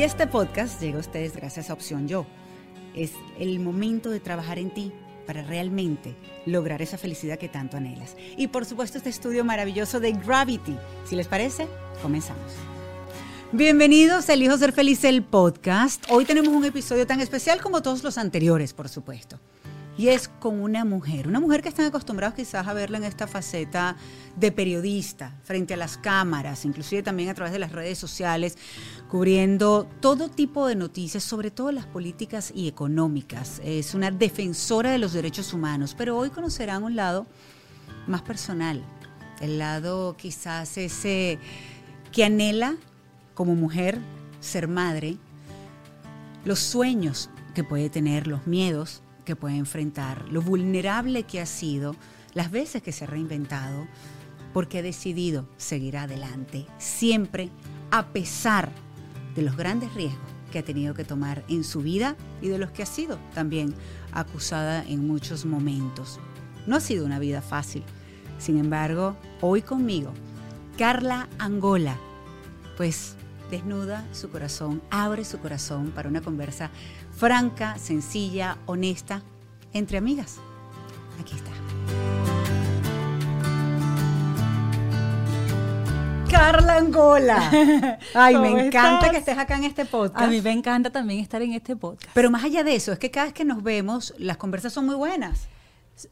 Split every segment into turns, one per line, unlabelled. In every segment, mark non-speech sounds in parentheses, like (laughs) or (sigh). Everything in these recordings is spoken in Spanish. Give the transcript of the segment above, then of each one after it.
Y este podcast llega a ustedes gracias a Opción Yo. Es el momento de trabajar en ti para realmente lograr esa felicidad que tanto anhelas. Y por supuesto este estudio maravilloso de Gravity. Si les parece, comenzamos. Bienvenidos a Elijo Ser Feliz, el podcast. Hoy tenemos un episodio tan especial como todos los anteriores, por supuesto y es con una mujer, una mujer que están acostumbrados quizás a verla en esta faceta de periodista, frente a las cámaras, inclusive también a través de las redes sociales, cubriendo todo tipo de noticias, sobre todo las políticas y económicas. Es una defensora de los derechos humanos, pero hoy conocerán un lado más personal, el lado quizás ese que anhela como mujer ser madre, los sueños que puede tener, los miedos, que puede enfrentar, lo vulnerable que ha sido, las veces que se ha reinventado, porque ha decidido seguir adelante, siempre a pesar de los grandes riesgos que ha tenido que tomar en su vida y de los que ha sido también acusada en muchos momentos. No ha sido una vida fácil. Sin embargo, hoy conmigo, Carla Angola, pues desnuda su corazón, abre su corazón para una conversa franca, sencilla, honesta, entre amigas. Aquí está. Carla Angola. (laughs) Ay, me encanta que estés acá en este podcast.
A mí me encanta también estar en este podcast.
Pero más allá de eso, es que cada vez que nos vemos, las conversas son muy buenas.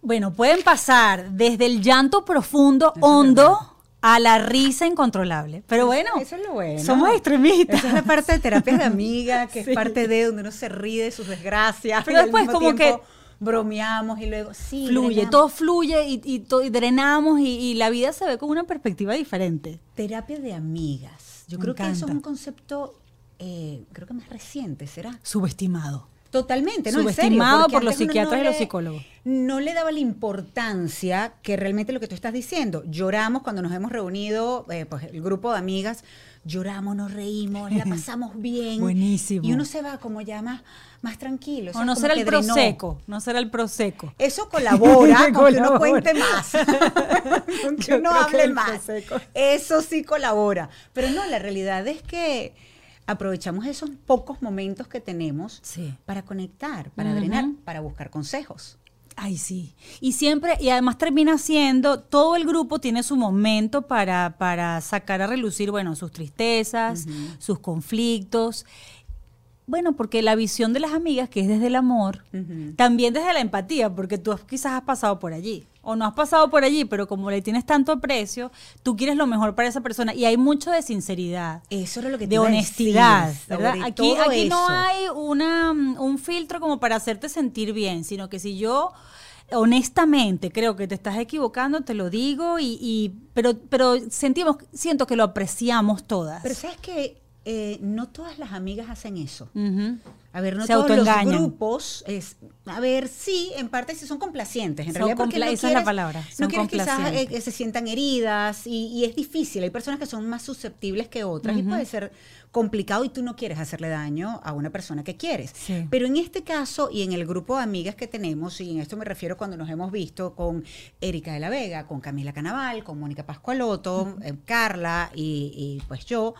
Bueno, pueden pasar desde el llanto profundo, hondo a la risa incontrolable. Pero bueno,
eso es lo bueno.
Somos extremistas.
Esa es la parte de terapia de amiga, (laughs) que es parte de donde uno se ríe de sus desgracias.
Pero después como que
bromeamos y luego sí.
Fluye, todo fluye y, y, drenamos y, la vida se ve con una perspectiva diferente.
Terapia de amigas. Yo creo que eso es un concepto, eh, creo que más reciente, ¿será?
Subestimado.
Totalmente, ¿no?
Subestimado por los psiquiatras y los psicólogos.
No le daba la importancia que realmente lo que tú estás diciendo. Lloramos cuando nos hemos reunido, eh, pues el grupo de amigas, lloramos, nos reímos, la (laughs) pasamos bien.
Buenísimo.
Y uno se va como ya más, más tranquilo.
O, no será el proseco, no será el proseco.
Eso colabora (laughs) con que uno cuente más, (laughs) con que uno hable más. Eso sí colabora. Pero no, la realidad es que aprovechamos esos pocos momentos que tenemos para conectar, para drenar, para buscar consejos.
Ay, sí. Y siempre, y además termina siendo, todo el grupo tiene su momento para, para sacar a relucir, bueno, sus tristezas, sus conflictos. Bueno, porque la visión de las amigas, que es desde el amor, también desde la empatía, porque tú quizás has pasado por allí, o no has pasado por allí, pero como le tienes tanto aprecio, tú quieres lo mejor para esa persona. Y hay mucho de sinceridad.
Eso era lo que
te De honestidad, ¿verdad? Aquí, aquí no hay una, un filtro como para hacerte sentir bien, sino que si yo honestamente creo que te estás equivocando, te lo digo, y, y pero, pero sentimos, siento que lo apreciamos todas.
Pero sabes que eh, no todas las amigas hacen eso. A ver, no todos los grupos, es, a ver, sí, en parte sí son complacientes, en realidad porque no
esa es la palabra.
no quieres quizás eh, que se sientan heridas y, es difícil. Hay personas que son más susceptibles que otras y puede ser complicado y tú no quieres hacerle daño a una persona que quieres. Pero en este caso y en el grupo de amigas que tenemos, y en esto me refiero cuando nos hemos visto con Erika de la Vega, con Camila Canaval, con Mónica Pascualoto, eh, Carla y pues yo,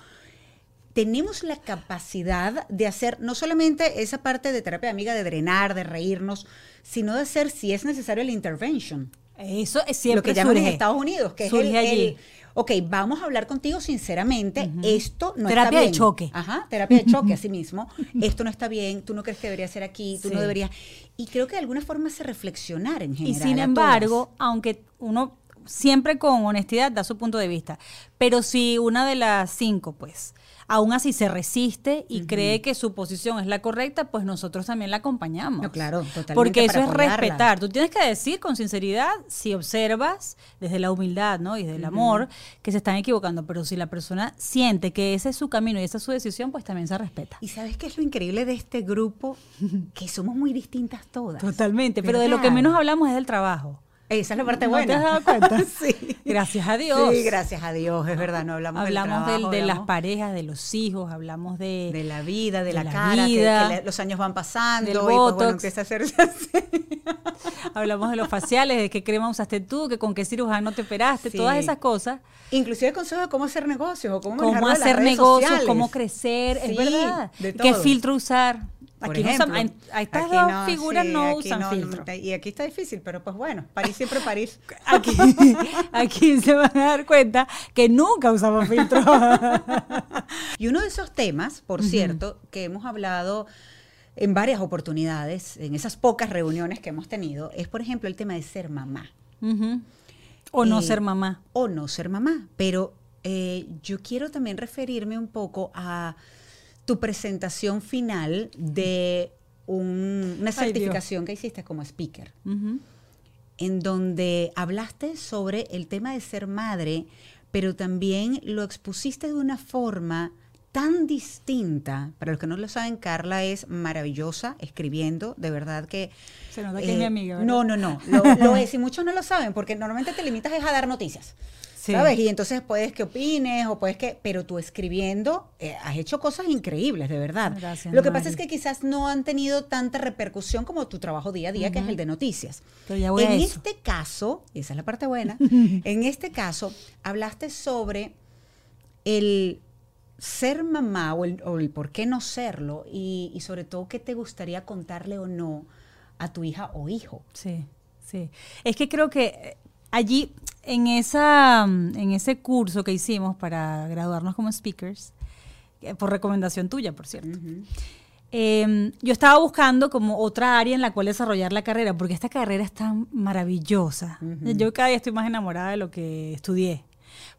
tenemos la capacidad de hacer no solamente esa parte de terapia amiga, de drenar, de reírnos, sino de hacer, si es necesario, el intervention.
Eso es siempre
Lo que llaman en Estados Unidos, que es el, ok, vamos a hablar contigo sinceramente, esto no está bien.
Terapia de choque.
Ajá, terapia de (laughs) choque, así mismo. Esto no está bien, tú no crees que debería ser aquí, tú no deberías. Y creo que de alguna forma se reflexionar en general.
Y sin embargo, aunque uno siempre con honestidad da su punto de vista, pero si una de las cinco, pues, aún así se resiste y cree que su posición es la correcta, pues nosotros también la acompañamos.
No, claro, totalmente.
Porque eso es respetar. Tú tienes que decir con sinceridad si observas desde la humildad ¿no? y desde el amor que se están equivocando, pero si la persona siente que ese es su camino y esa es su decisión, pues también se respeta.
¿Y sabes qué es lo increíble de este grupo? que somos muy distintas todas.
Totalmente, pero de lo que menos hablamos es del trabajo.
Esa es la parte buena.
¿Te has dado cuenta? (laughs)
sí.
Gracias a Dios.
Sí, gracias a Dios, es verdad, no hablamos
Hablamos
del trabajo,
de las
hablamos
parejas, de los hijos, hablamos de...
de la vida, de,
de
la,
la
cara,
vida,
que, los años van pasando
del
y pues, bueno,
botox.
empieza a hacerse así. (laughs)
Hablamos de los faciales, de qué crema usaste tú, que con qué cirujano te operaste, todas esas cosas.
Inclusive consejos de cómo hacer negocios o cómo,
Cómo
de las
hacer
redes
negocios,
sociales.
cómo crecer,
Sí,
es verdad.
de
¿Qué filtro usar?
Por
Aquí no
ejemplo,
usan- a estas
aquí
dos
no,
figuras
sí,
no usan
no,
filtro.
no, y aquí está difícil, pero pues bueno, París siempre París. (laughs)
Aquí, aquí se van a dar cuenta que nunca usamos filtro. (laughs)
Y uno de esos temas, por cierto, que hemos hablado en varias oportunidades, en esas pocas reuniones que hemos tenido, es por ejemplo el tema de ser mamá.
O no ser mamá.
O no ser mamá. Pero eh, yo quiero también referirme un poco a tu presentación final de un- una
Ay,
certificación que hiciste como speaker,
Ujú.
en donde hablaste sobre el tema de ser madre, pero también lo expusiste de una forma tan distinta. Para los que no lo saben, Carla es maravillosa escribiendo, de verdad que...
Se nota que es mi amiga, ¿verdad?
No, no, no, lo, lo (laughs) es y muchos no lo saben porque normalmente te limitas es a dar noticias.
Sí.
¿Sabes? Y entonces puedes que opines o puedes que, pero tú escribiendo eh, has hecho cosas increíbles, de verdad.
Gracias,
Lo que pasa es que quizás no han tenido tanta repercusión como tu trabajo día a día, que es el de noticias.
Pero ya voy
en
a eso.
este caso, y esa es la parte buena, (laughs) en este caso hablaste sobre el ser mamá o el, o el por qué no serlo y, y sobre todo qué te gustaría contarle o no a tu hija o hijo.
Sí, sí. Es que creo que eh, allí, en, esa, en ese curso que hicimos para graduarnos como speakers, eh, por recomendación tuya, por cierto, eh, yo estaba buscando como otra área en la cual desarrollar la carrera, porque esta carrera es tan maravillosa. Yo cada día estoy más enamorada de lo que estudié.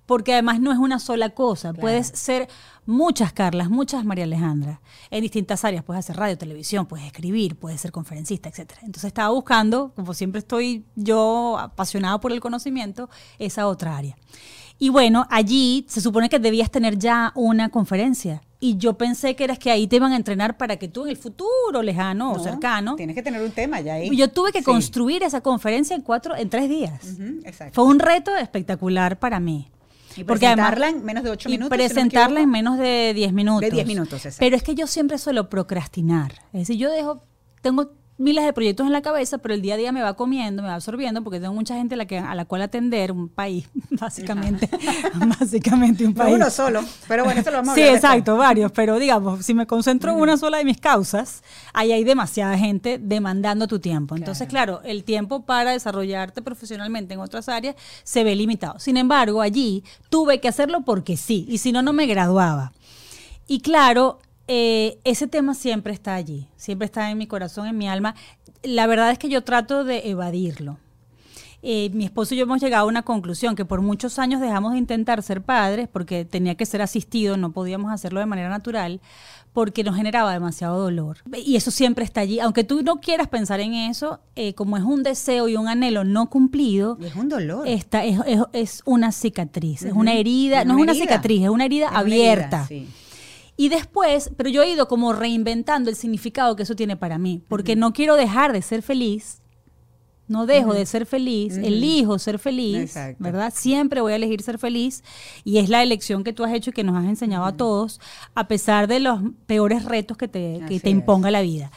Porque además no es una sola cosa.
Claro.
Puedes ser muchas Carlas, muchas María Alejandra, en distintas áreas. Puedes hacer radio, televisión, puedes escribir, puedes ser conferencista, etc. Entonces estaba buscando, como siempre estoy yo apasionada por el conocimiento, esa otra área. Y bueno, allí se supone que debías tener ya una conferencia. Y yo pensé que eras que ahí te iban a entrenar para que tú en el futuro lejano o
No,
cercano.
Tienes que tener un tema ya ahí.
Yo tuve que
Sí.
construir esa conferencia en cuatro, en tres días.
Ujú, exacto.
Fue un reto espectacular para mí.
Y
Porque además-
presentarla en menos de ocho
y
minutos. si no me
presentarla en menos de 10 minutos.
De 10 minutos, exacto.
Pero es que yo siempre suelo procrastinar. Es decir, yo dejo, tengo miles de proyectos en la cabeza, pero el día a día me va comiendo, me va absorbiendo, porque tengo mucha gente a la, que, a la cual atender, un país, (laughs) básicamente. (laughs) básicamente un
No
país.
uno solo. Pero bueno, eso lo vamos a
Sí,
después.
exacto, varios, pero digamos, si me concentro en una sola de mis causas, ahí hay demasiada gente demandando tu tiempo. Entonces, claro, el tiempo para desarrollarte profesionalmente en otras áreas se ve limitado. Sin embargo, allí tuve que hacerlo porque sí, y si no, no me graduaba. Y claro, eh, ese tema siempre está allí, siempre está en mi corazón, en mi alma. La verdad es que yo trato de evadirlo. Eh, mi esposo y yo hemos llegado a una conclusión que por muchos años dejamos de intentar ser padres porque tenía que ser asistido, no podíamos hacerlo de manera natural porque nos generaba demasiado dolor. Y eso siempre está allí. Aunque tú no quieras pensar en eso, eh, como es un deseo y un anhelo no cumplido,
Y es un dolor.
esta es, es- es una cicatriz, es una herida, no es una
herida.
cicatriz, es una herida
una
abierta.
herida, sí.
Y después, pero yo he ido como reinventando el significado que eso tiene para mí, porque no quiero dejar de ser feliz, no dejo de ser feliz, elijo ser feliz,
Exacto.
¿verdad? Siempre voy a elegir ser feliz y es la elección que tú has hecho y que nos has enseñado a todos, a pesar de los peores retos que te, que te
es.
imponga la vida.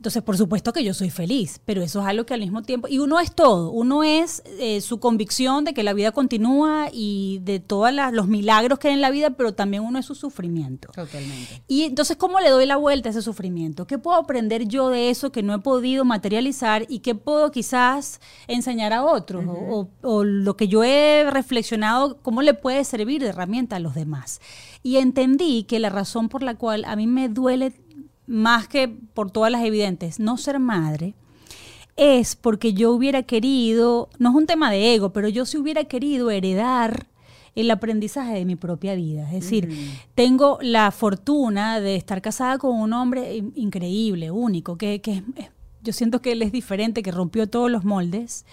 Entonces, por supuesto que yo soy feliz, pero eso es algo que al mismo tiempo, y uno es todo, uno es eh, su convicción de que la vida continúa y de todos los milagros que hay en la vida, pero también uno es su sufrimiento.
Totalmente.
Y entonces, ¿cómo le doy la vuelta a ese sufrimiento? ¿Qué puedo aprender yo de eso que no he podido materializar y qué puedo quizás enseñar a otros? o, o lo que yo he reflexionado, ¿cómo le puede servir de herramienta a los demás? Y entendí que la razón por la cual a mí me duele más que por todas las evidentes no ser madre es porque yo hubiera querido, no es un tema de ego, pero yo sí hubiera querido heredar el aprendizaje de mi propia vida. Es decir, tengo la fortuna de estar casada con un hombre in- increíble, único, que, que yo siento que él es diferente, que rompió todos los moldes.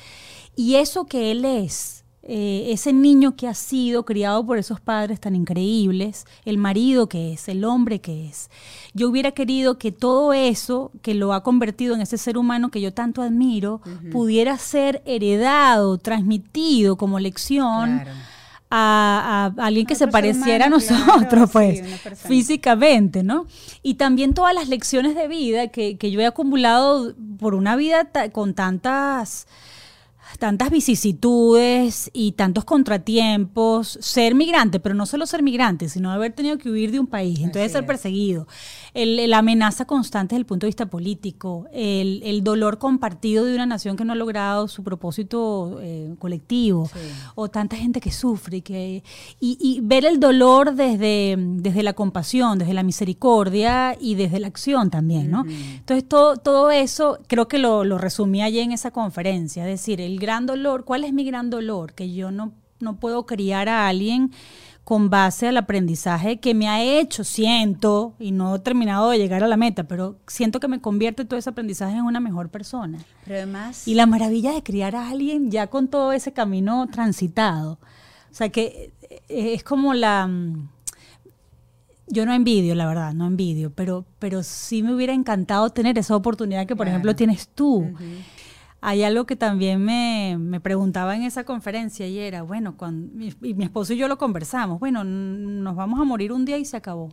Y eso que él es, eh, ese niño que ha sido criado por esos padres tan increíbles, el marido que es, el hombre que es. Yo hubiera querido que todo eso que lo ha convertido en ese ser humano que yo tanto admiro, pudiera ser heredado, transmitido como lección. A, alguien que se pareciera a nosotros, pues, físicamente, ¿no? Y también todas las lecciones de vida que, que yo he acumulado por una vida con tantas tantas vicisitudes y tantos contratiempos, ser migrante, pero no solo ser migrante, sino haber tenido que huir de un país, entonces ser perseguido, la amenaza constante desde el punto de vista político, el, dolor compartido de una nación que no ha logrado su propósito eh, colectivo, o tanta gente que sufre que, y, ver el dolor desde, desde la compasión, desde la misericordia y desde la acción también, ¿no? Entonces todo, todo eso creo que lo, lo resumí allí en esa conferencia, es decir, el gran dolor, ¿cuál es mi gran dolor? Que yo no, no puedo criar a alguien con base al aprendizaje que me ha hecho, siento, y no he terminado de llegar a la meta, pero siento que me convierte todo ese aprendizaje en una mejor persona.
Pero además...
Y la maravilla de criar a alguien ya con todo ese camino transitado. O sea que eh, es como la... Mm, yo no envidio, la verdad, no envidio, pero, pero sí me hubiera encantado tener esa oportunidad que, por ejemplo, tienes tú. Hay algo que también me, me, preguntaba en esa conferencia y era, bueno, cuando mi, mi esposo y yo lo conversamos, bueno, nos vamos a morir un día y se acabó.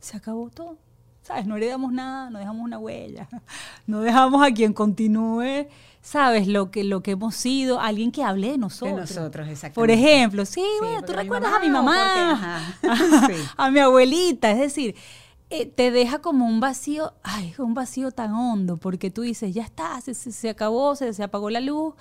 Se acabó todo. ¿Sabes? No heredamos nada, no dejamos una huella, (laughs) no dejamos a quien continúe, ¿sabes? Lo que, lo que hemos sido, alguien que hable de nosotros.
De nosotros, exactamente.
Por ejemplo, sí, bueno, tú recuerdas a mi mamá, (laughs) (laughs) a mi abuelita, es decir, eh, te deja como un vacío, ay, un vacío tan hondo, porque tú dices, ya está, se, se, acabó, se, se apagó la luz.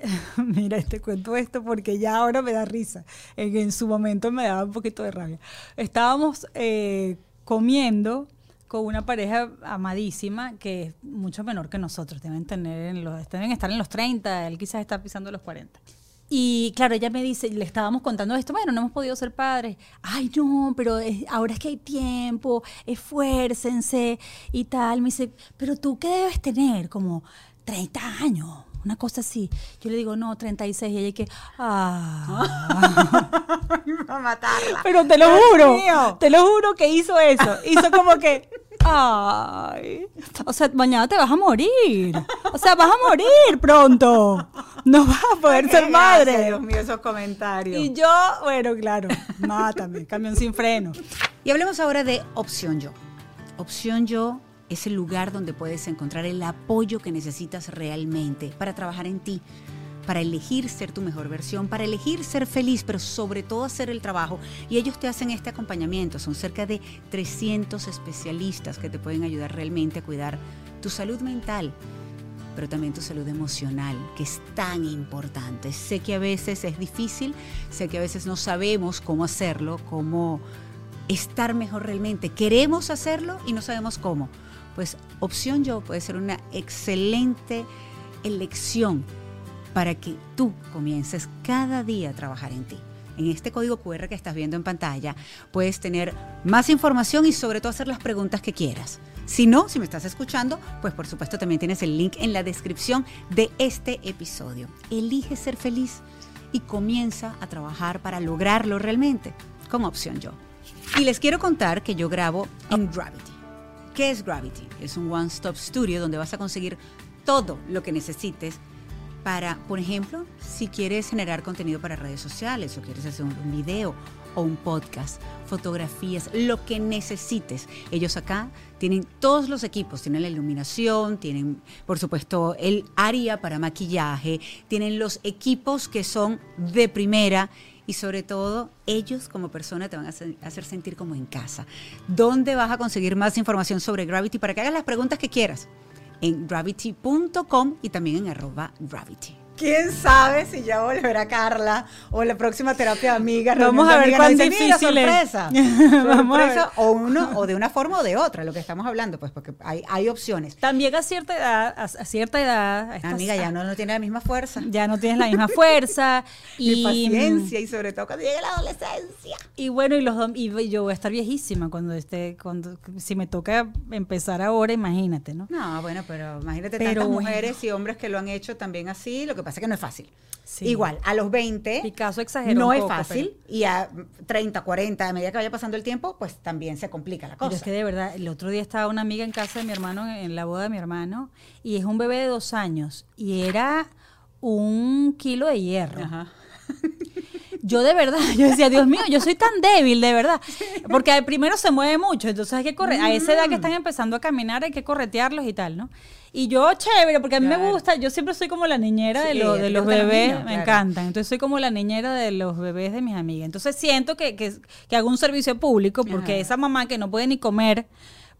(laughs) Mira, te cuento esto porque ya ahora me da risa. En, su momento me daba un poquito de rabia. Estábamos eh, comiendo con una pareja amadísima que es mucho menor que nosotros. Deben, tener en los, deben estar en los 30, él quizás está pisando los 40. Y claro, ella me dice, le estábamos contando esto, bueno, no hemos podido ser padres. Ay, no, pero ahora es que hay tiempo, esfuércense y tal. Me dice, pero tú qué debes tener, como 30 años, una cosa así. Yo le digo, no, 36. Y ella que, (laughs) ah.
a matarla.
Pero te lo juro, te lo juro que hizo eso. Hizo como que, ay, o sea, mañana te vas a morir. O sea, vas a morir pronto. No vas a poder (laughs) ser madre.
Dios mío, esos comentarios.
Y yo, bueno, claro, mátame, camión sin freno.
Y hablemos ahora de Opción Yo. Opción Yo es el lugar donde puedes encontrar el apoyo que necesitas realmente para trabajar en ti para elegir ser tu mejor versión, para elegir ser feliz, pero sobre todo hacer el trabajo. Y ellos te hacen este acompañamiento. Son cerca de 300 especialistas que te pueden ayudar realmente a cuidar tu salud mental, pero también tu salud emocional, que es tan importante. Sé que a veces es difícil, sé que a veces no sabemos cómo hacerlo, cómo estar mejor realmente. Queremos hacerlo y no sabemos cómo. Pues opción yo puede ser una excelente elección para que tú comiences cada día a trabajar en ti. En este código QR que estás viendo en pantalla puedes tener más información y sobre todo hacer las preguntas que quieras. Si no, si me estás escuchando, pues por supuesto también tienes el link en la descripción de este episodio. Elige ser feliz y comienza a trabajar para lograrlo realmente, como opción yo. Y les quiero contar que yo grabo en Gravity. ¿Qué es Gravity? Es un one-stop studio donde vas a conseguir todo lo que necesites para, por ejemplo, si quieres generar contenido para redes sociales o quieres hacer un video o un podcast, fotografías, lo que necesites. Ellos acá tienen todos los equipos, tienen la iluminación, tienen, por supuesto, el área para maquillaje, tienen los equipos que son de primera y sobre todo ellos como persona te van a hacer sentir como en casa. ¿Dónde vas a conseguir más información sobre Gravity para que hagas las preguntas que quieras? en gravity.com y también en arroba gravity. ¿Quién sabe si ya volverá Carla o la próxima terapia amiga? (laughs)
Vamos a ver cuán difícil
sorpresa. Vamos O, uno, o de una forma o de otra, lo que estamos hablando, pues porque hay, hay opciones.
También a cierta edad, a, cierta edad...
amiga, ya no, no tiene la misma fuerza.
Ya no tienes la misma (laughs) fuerza.
y paciencia y sobre todo cuando llegue la adolescencia.
Y bueno, y, los, y yo voy a estar viejísima cuando esté, cuando, si me toca empezar ahora, imagínate, ¿no?
No, bueno, pero imagínate tantas mujeres y hombres que lo han hecho también así, lo que pasa es que no es fácil.
Sí.
Igual, a los 20
Picasso exageró
no
un
es fácil y a 30, 40, a medida que vaya pasando el tiempo, pues también se complica la
Pero
cosa.
es que de verdad, el otro día estaba una amiga en casa de mi hermano, en la boda de mi hermano, y es un bebé de dos años, y era un kilo de hierro.
Ajá. (laughs)
Yo de verdad, yo decía, Dios mío, yo soy tan débil, de verdad. Porque primero se mueve mucho, entonces hay que correr. A esa edad que
Mm.
están empezando a caminar hay que corretearlos y tal, ¿no? Y yo, chévere, porque a mí me gusta, yo siempre soy como la niñera de, lo- los bebés,
niños,
me
claro.
encantan. Entonces soy como la niñera de los bebés de mis amigas. Entonces siento que, que, que hago un servicio público porque
Ajá.
esa mamá que no puede ni comer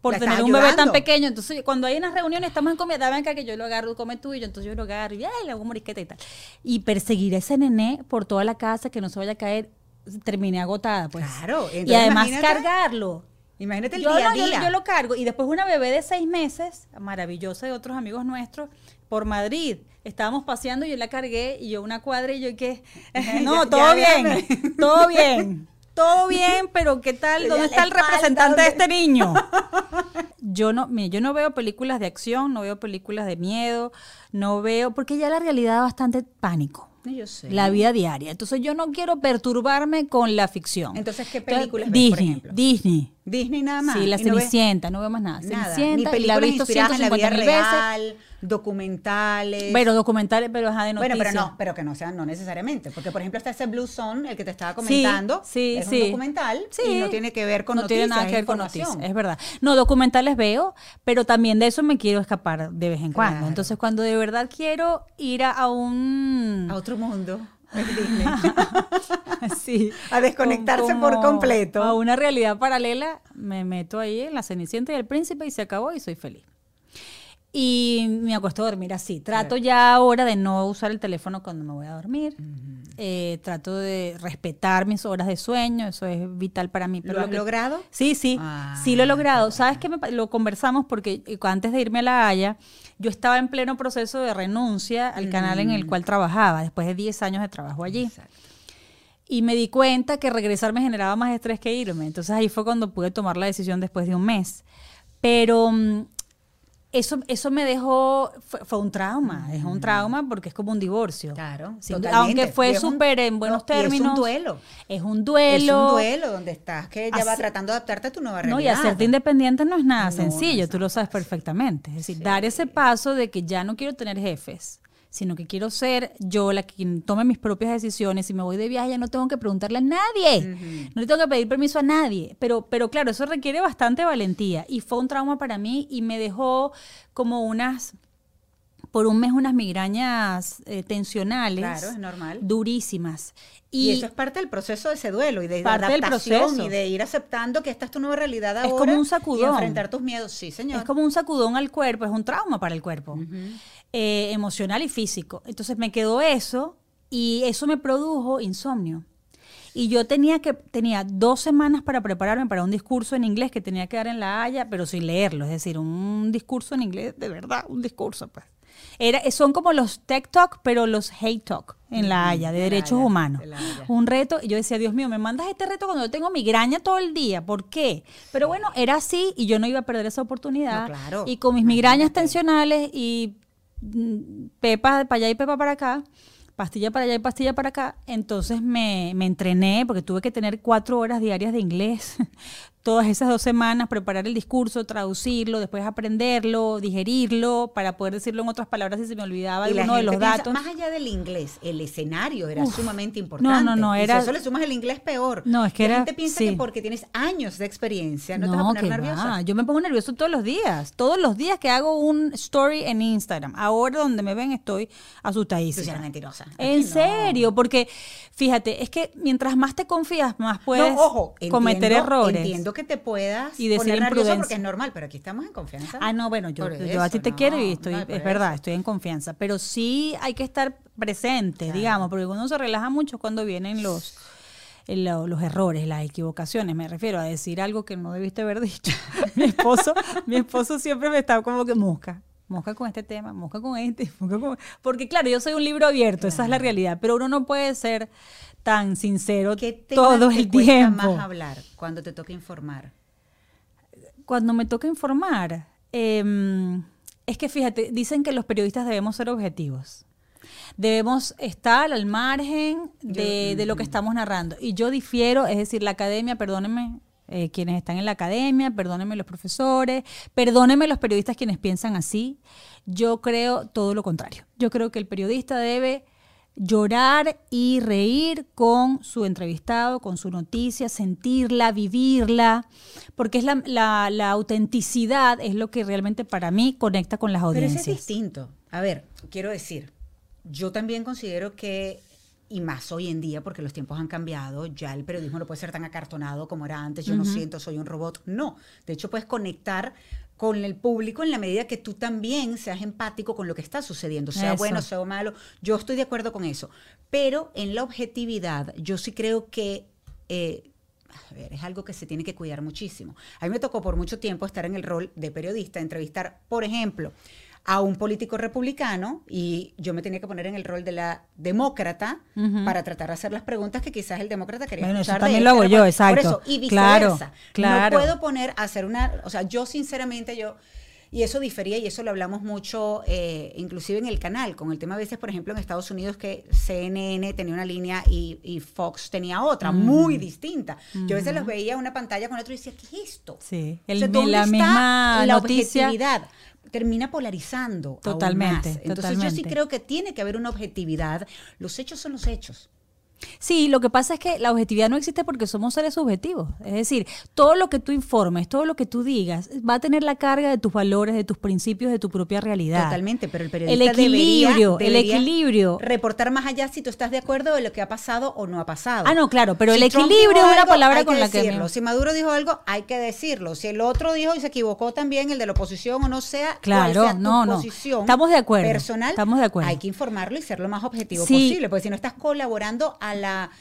por
La
tener un bebé tan pequeño. Entonces, cuando hay unas reuniones, estamos en comida, dame acá que yo lo agarro, come tú y yo, entonces yo lo agarro y ay, le hago morisqueta y tal. Y perseguir a ese nené por toda la casa, que no se vaya a caer, terminé agotada, pues.
Claro,
y además
imagínate-
cargarlo.
Imagínate el
Yo,
día a
yo- lo cargo. Y después una bebé de seis meses, maravillosa de otros amigos nuestros, por Madrid. Estábamos paseando y yo la cargué y yo una cuadra y yo que (laughs) (laughs) no,
Ya-
todo
ya,
bien, todo bien. Todo bien, pero ¿qué tal? (laughs) ¿Dónde está el representante de este niño? Yo no, mire, yo no veo películas de acción, no veo películas de miedo, no veo, porque ya la realidad da bastante pánico.
Yo sé.
La vida diaria. Entonces yo no quiero perturbarme con la ficción.
Entonces, ¿qué
Entonces,
películas ves, por
Disney,
ejemplo?
Disney.
Disney nada más.
Sí, la
Y no
Cenicienta, no veo más nada.
Nada, ni
Cenicienta, y la he visto
inspiradas en la vida
150 mil veces.
real, documentales.
Pero documentales, pero ajá, de
bueno,
noticias.
pero no, pero que no sean no necesariamente, porque por ejemplo está ese Blue Zone, el que te estaba comentando,
sí,
es
sí.
un documental
Sí.
y no tiene que ver con
no
noticias,
tiene nada que
es
ver con noticias, es verdad. No, documentales veo, pero también de eso me quiero escapar de vez en cuando.
Claro.
Entonces, cuando de verdad quiero ir a, a un...
A otro mundo. Es Disney. (laughs)
sí,
A desconectarse por completo.
A una realidad paralela, me meto ahí en la Cenicienta y el Príncipe y se acabó y soy feliz. Y me acuesto a dormir así. Trato ya ahora de no usar el teléfono cuando me voy a dormir. Eh, trato de respetar mis horas de sueño, eso es vital para mí.
¿Lo
lo
has
que-
logrado?
Sí, sí,
Ah,
sí lo he logrado. ¿Sabes qué? Me lo conversamos porque eh, antes de irme a La Haya, yo estaba en pleno proceso de renuncia al canal en el cual trabajaba, después de 10 años de trabajo allí.
Exacto.
Y me di cuenta que regresar me generaba más estrés que irme. Entonces ahí fue cuando pude tomar la decisión después de un mes. Pero mm, eso, eso me dejó, fue, fue un trauma, es un trauma porque es como un divorcio.
Claro, totalmente.
aunque fue súper en buenos
no, y es un
términos.
duelo.
Es un duelo.
Es un duelo donde estás que ya va tratando de adaptarte a tu nueva
No,
realidad.
y hacerte independiente no es nada
No, no
sencillo,
es
tú lo sabes perfectamente. Es decir, dar ese paso de que ya no quiero tener jefes, sino que quiero ser yo la que tome mis propias decisiones. Si me voy de viaje ya no tengo que preguntarle a nadie, no le tengo que pedir permiso a nadie. Pero, pero claro, eso requiere bastante valentía y fue un trauma para mí y me dejó como unas por un mes unas migrañas eh, tensionales
Claro, es normal.
durísimas
Y,
y,
eso es parte del proceso de ese duelo y de
Parte del
adaptación
proceso.
y de ir aceptando que esta es tu nueva realidad
Es
ahora.
como un
Y
sacudón.
enfrentar tus miedos. Sí, señor.
Es como un sacudón al cuerpo, es un trauma para el cuerpo, eh, emocional y físico. Entonces me quedó eso y eso me produjo insomnio. Y yo tenía que tenía dos semanas para prepararme para un discurso en inglés que tenía que dar en La Haya, pero sin leerlo, es decir, un discurso en inglés de verdad, un discurso, pues. Era, son como los tech talk, pero los hate talk en La Haya, de derechos
Haya,
humanos.
de.
Un reto, y yo decía, Dios mío, me mandas este reto cuando yo tengo migraña todo el día, ¿por qué? Pero bueno, era así y yo no iba a perder esa oportunidad.
No, claro.
Y con mis migrañas tensionales y mm, pepa para allá y pepa para acá, pastilla para allá y pastilla para acá, entonces me, me entrené porque tuve que tener cuatro horas diarias de inglés. (laughs) Todas esas dos semanas, preparar el discurso, traducirlo, después aprenderlo, digerirlo, para poder decirlo en otras palabras si se me olvidaba
Y
alguno de los
piensa,
datos.
Más allá del inglés, el escenario era
Uf.
sumamente importante.
No, no, no,
Y si
era-
eso le sumas el inglés peor.
No, es que
la
era-
gente piensa
sí.
que porque tienes años de experiencia no, te vas a poner nerviosa.
va. Yo me pongo nervioso todos los días. Todos los días que hago un story en Instagram. Ahora donde me ven estoy
Tú
asustadísima.
sí eres mentirosa.
En
no.
serio, porque fíjate, es que mientras más te confías, más puedes
no, ojo,
cometer errores.
Entiendo que te puedas
Y decir
poner
imprudencia.
porque es normal, pero aquí estamos en confianza.
Ah, no, bueno, yo, yo a ti te
no,
quiero y estoy,
no,
es verdad,
eso.
estoy en confianza. Pero sí hay que estar presente,
Claro.
digamos, porque uno se relaja mucho cuando vienen los, eh, lo- los errores, las equivocaciones. Me refiero a decir algo que no debiste haber dicho. (laughs) mi esposo, mi esposo siempre me está como que mosca. Mosca con este tema, mosca con este, mosca con... Porque claro, yo soy un libro abierto, esa es la realidad, pero uno no puede ser tan sincero
¿Qué tema
todo
te
el
cuesta
tiempo.
más hablar cuando te toca informar?
Cuando me toca informar, em, es que fíjate, dicen que los periodistas debemos ser objetivos. Debemos estar al margen de, de lo que estamos narrando. Y yo difiero, es decir, la academia, perdónenme, eh, quienes están en la academia, perdónenme los profesores, perdónenme los periodistas quienes piensan así. Yo creo todo lo contrario. Yo creo que el periodista debe llorar y reír con su entrevistado, con su noticia, sentirla, vivirla, porque es la, la- la autenticidad, es lo que realmente para mí conecta con las
Pero
audiencias.
eso es distinto. A ver, quiero decir, yo también considero que, y más hoy en día, porque los tiempos han cambiado, ya el periodismo no puede ser tan acartonado como era antes, yo no siento, soy un robot. No, de hecho puedes conectar con el público en la medida que tú también seas empático con lo que está sucediendo, sea
Eso.
bueno, sea malo. Yo estoy de acuerdo con eso. Pero en la objetividad, yo sí creo que... eh, a ver, es algo que se tiene que cuidar muchísimo. A mí me tocó por mucho tiempo estar en el rol de periodista, entrevistar, por ejemplo, a un político republicano y yo me tenía que poner en el rol de la demócrata para tratar de hacer las preguntas que quizás el demócrata quería
Bueno, eso
escuchar.
también lo hago yo, exacto.
Por eso, y viceversa.
claro.
No puedo poner a hacer una, o sea, yo sinceramente, yo, y eso difería, y eso lo hablamos mucho, eh, inclusive en el canal, con el tema a veces, por ejemplo, en Estados Unidos, que CNN tenía una línea y, y Fox tenía otra, muy distinta. Yo a veces los veía una pantalla con otro y decía, ¿qué es esto?
Sí,
O
el-
sea, ¿dónde
la
está
misma
la
noticia.
objetividad? Termina polarizando. aún
Totalmente,
más. Entonces yo sí creo que tiene que haber una objetividad. Los hechos son los hechos.
Sí, lo que pasa es que la objetividad no existe porque somos seres subjetivos. Es decir, todo lo que tú informes, todo lo que tú digas, va a tener la carga de tus valores, de tus principios, de tu propia realidad.
Totalmente, pero el
El
periodista
equilibrio,
debería-
el
debería
equilibrio.
Reportar más allá si tú estás de acuerdo de lo que ha pasado o no ha pasado.
Ah, no, claro, pero
Si
el equilibrio es una palabra
hay
con
que
la que...
decirlo.
me-
Si Maduro dijo algo, hay que decirlo. Si el otro dijo y se equivocó también, el de la oposición o no sea,
Claro,
sea tu
no, no. Estamos de acuerdo,
personal,
estamos de acuerdo.
hay que informarlo y ser lo más objetivo
Sí.
posible, porque si no estás colaborando a la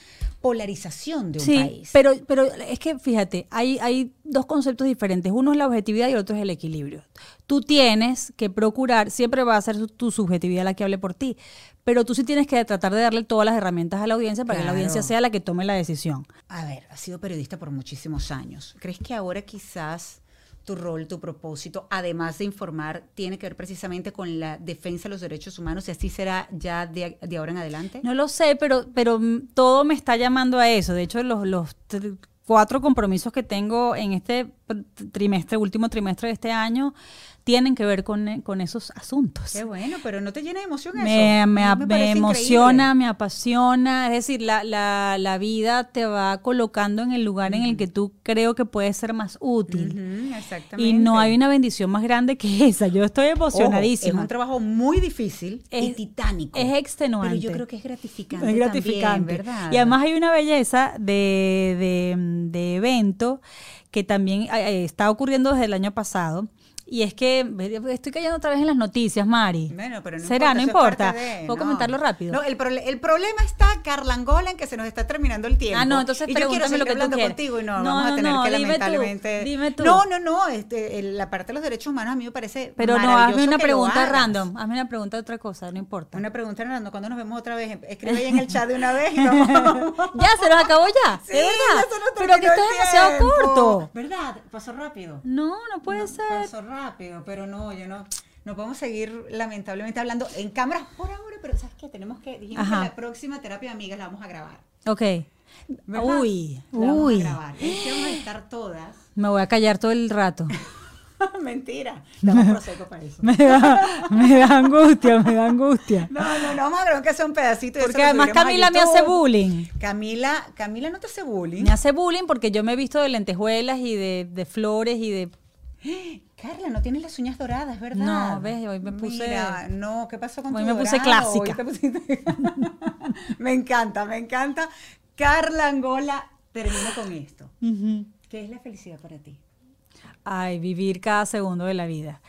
polarización de un
Sí,
país.
pero, pero es que fíjate, hay, hay dos conceptos diferentes. Uno es la objetividad y el otro es el equilibrio. Tú tienes que procurar, siempre va a ser tu subjetividad la que hable por ti, pero tú sí tienes que tratar de darle todas las herramientas a la audiencia para que la audiencia sea la que tome la decisión.
A ver, has sido periodista por muchísimos años. ¿Crees que ahora quizás tu rol, tu propósito, además de informar, tiene que ver precisamente con la defensa de los derechos humanos y así será ya de, ahora en adelante?
No lo sé, pero, pero mm, todo me está llamando a eso. De hecho, los, los tr- cuatro compromisos que tengo en este trimestre, último trimestre de este año, tienen que ver con, con esos asuntos.
Qué bueno, pero no te llena de emoción eso.
Me, me,
mí
me
parece
emociona,
increíble.
me apasiona. Es decir, la, la, la vida te va colocando en el lugar en el que tú creo que puedes ser más útil.
Exactamente.
Y no hay una bendición más grande que esa. Yo estoy
Ojo,
emocionadísima.
es un trabajo muy difícil y
Es-
titánico.
es extenuante.
Pero yo creo que es gratificante.
Es gratificante.
también, ¿verdad?
Y además hay una belleza de, de, de evento que también eh, eh, está ocurriendo desde el año pasado. Y es que estoy cayendo otra vez en las noticias, Mari.
Bueno, pero no
¿Será?
importa,
no importa.
de-
¿Puedo
no.
comentarlo rápido?
No, el, prole- el problema está, Carla Angola, en que se nos está terminando el tiempo.
Ah, no, entonces
y yo quiero seguir
lo que tú
hablando contigo y no,
No,
vamos a
no,
tener
no,
que
dime tú,
lamentablemente.
dime tú.
No, no, no, este, el- la parte de los derechos humanos a mí me parece
Pero no, hazme una pregunta random. Hazme una pregunta de otra cosa, no importa.
Una pregunta random. ¿Cuándo nos vemos otra vez? Escribe ahí en el chat de una vez. y (laughs) vamos.
ya, se nos acabó ya.
Sí,
de verdad.
ya se nos
Pero que esto es demasiado corto.
¿Verdad? Pasó rápido.
No, no puede
No,
ser.
Pasó rápido, pero no, yo no. No podemos seguir lamentablemente hablando en cámaras por ahora, pero ¿sabes qué? Tenemos que, dijimos
Ajá.
que la próxima terapia de amigas la vamos a grabar.
Ok.
¿verdad?
Uy,
La vamos a grabar. Vamos a estar todas. (gasps)
Me voy a callar todo el rato. (laughs)
Mentira. (laughs) Proseco para eso.
Me da, me da angustia, me da angustia. (laughs)
No, no, no, vamos a grabar que sea un pedacito.
Porque además Camila me hace bullying.
Camila, Camila no te hace bullying.
Me hace bullying porque yo me he visto de lentejuelas y de, de flores y de... (gasps)
Carla, no tienes las uñas doradas, ¿verdad?
No, ves, hoy me puse-
Mira, no, ¿qué pasó con
Hoy
tu
me puse
dorado?
clásica.
Hoy te pusiste- (laughs) me encanta, me encanta. Carla Angola, termino con esto. ¿Qué es la felicidad para ti?
Ay, vivir cada segundo de la vida.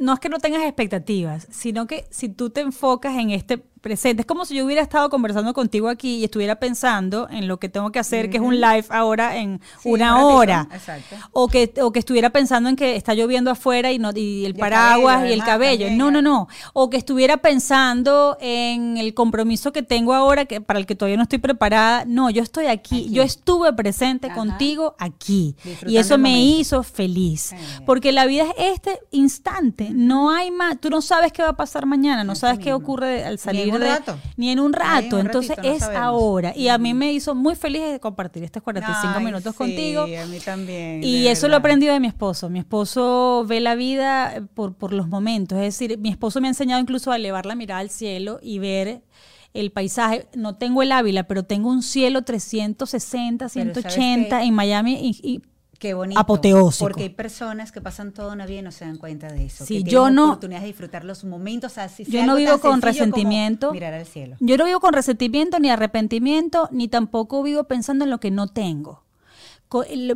No es que no tengas expectativas, sino que si tú te enfocas en este presente, es como si yo hubiera estado conversando contigo aquí y estuviera pensando en lo que tengo que hacer, que es un live ahora en
Sí,
una hora.
exacto.
O que, o que estuviera pensando en que está lloviendo afuera y, no, y el
el
paraguas
cabello,
y el cabello.
también,
no, no, no. O que estuviera pensando en el compromiso que tengo ahora, que para el que todavía no estoy preparada. No, yo estoy aquí.
Aquí.
Yo estuve presente
Ajá.
contigo aquí. Y eso me hizo feliz.
Sí.
Porque la vida es este instante. No hay más. Tú no sabes qué va a pasar mañana. No sabes qué ocurre al salir de...
rato.
Ni en un rato.
un
Entonces
ratito, no
es
sabemos.
ahora. Y a mí me hizo muy feliz de compartir estos 45
Ay,
minutos
sí,
contigo.
a mí también.
Y eso lo he aprendido de mi esposo. Mi esposo ve la vida por, por los momentos. Es decir, mi esposo me ha enseñado incluso a elevar la mirada al cielo y ver el paisaje. No tengo el Ávila, pero tengo un cielo 360,
Pero ¿sabes
180
qué?
en Miami. Y, y
Qué bonito.
apoteósico.
Porque hay personas que pasan toda una vida y no se dan cuenta de eso.
Sí,
que
yo
tienen
no-
oportunidad de disfrutar los momentos así.
Yo no vivo con resentimiento.
Mirar al cielo.
Yo no vivo con resentimiento, ni arrepentimiento, ni tampoco vivo pensando en lo que no tengo.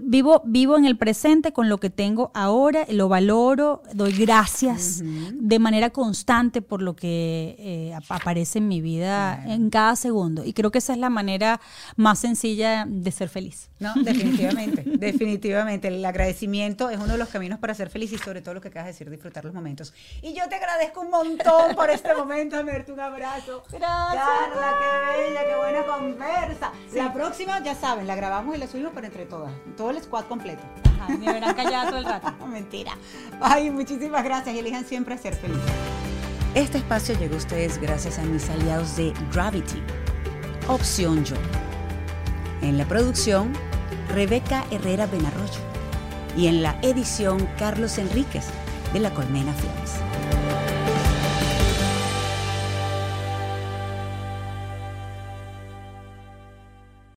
Vivo, vivo en el presente con lo que tengo ahora, lo valoro, doy gracias de manera constante por lo que eh, ap- aparece en mi vida en cada segundo. Y creo que esa es la manera más sencilla de ser feliz.
No, definitivamente, (laughs) definitivamente. El agradecimiento es uno de los caminos para ser feliz y sobre todo lo que acabas de decir, disfrutar los momentos. Y yo te agradezco un montón por este momento, a verte un abrazo.
Gracias.
Carla, qué bella, qué buena conversa. La próxima, ya saben, la grabamos y la subimos, pero entre todas, todo el squad completo.
Ajá, me verán callada todo el rato. (laughs)
Mentira. Ay, muchísimas gracias y elijan siempre ser felices. Este espacio llegó a ustedes gracias a mis aliados de Gravity, Opción Yo. En la producción, Rebeca Herrera Benarroyo. Y en la edición, Carlos Enríquez, de la Colmena Film.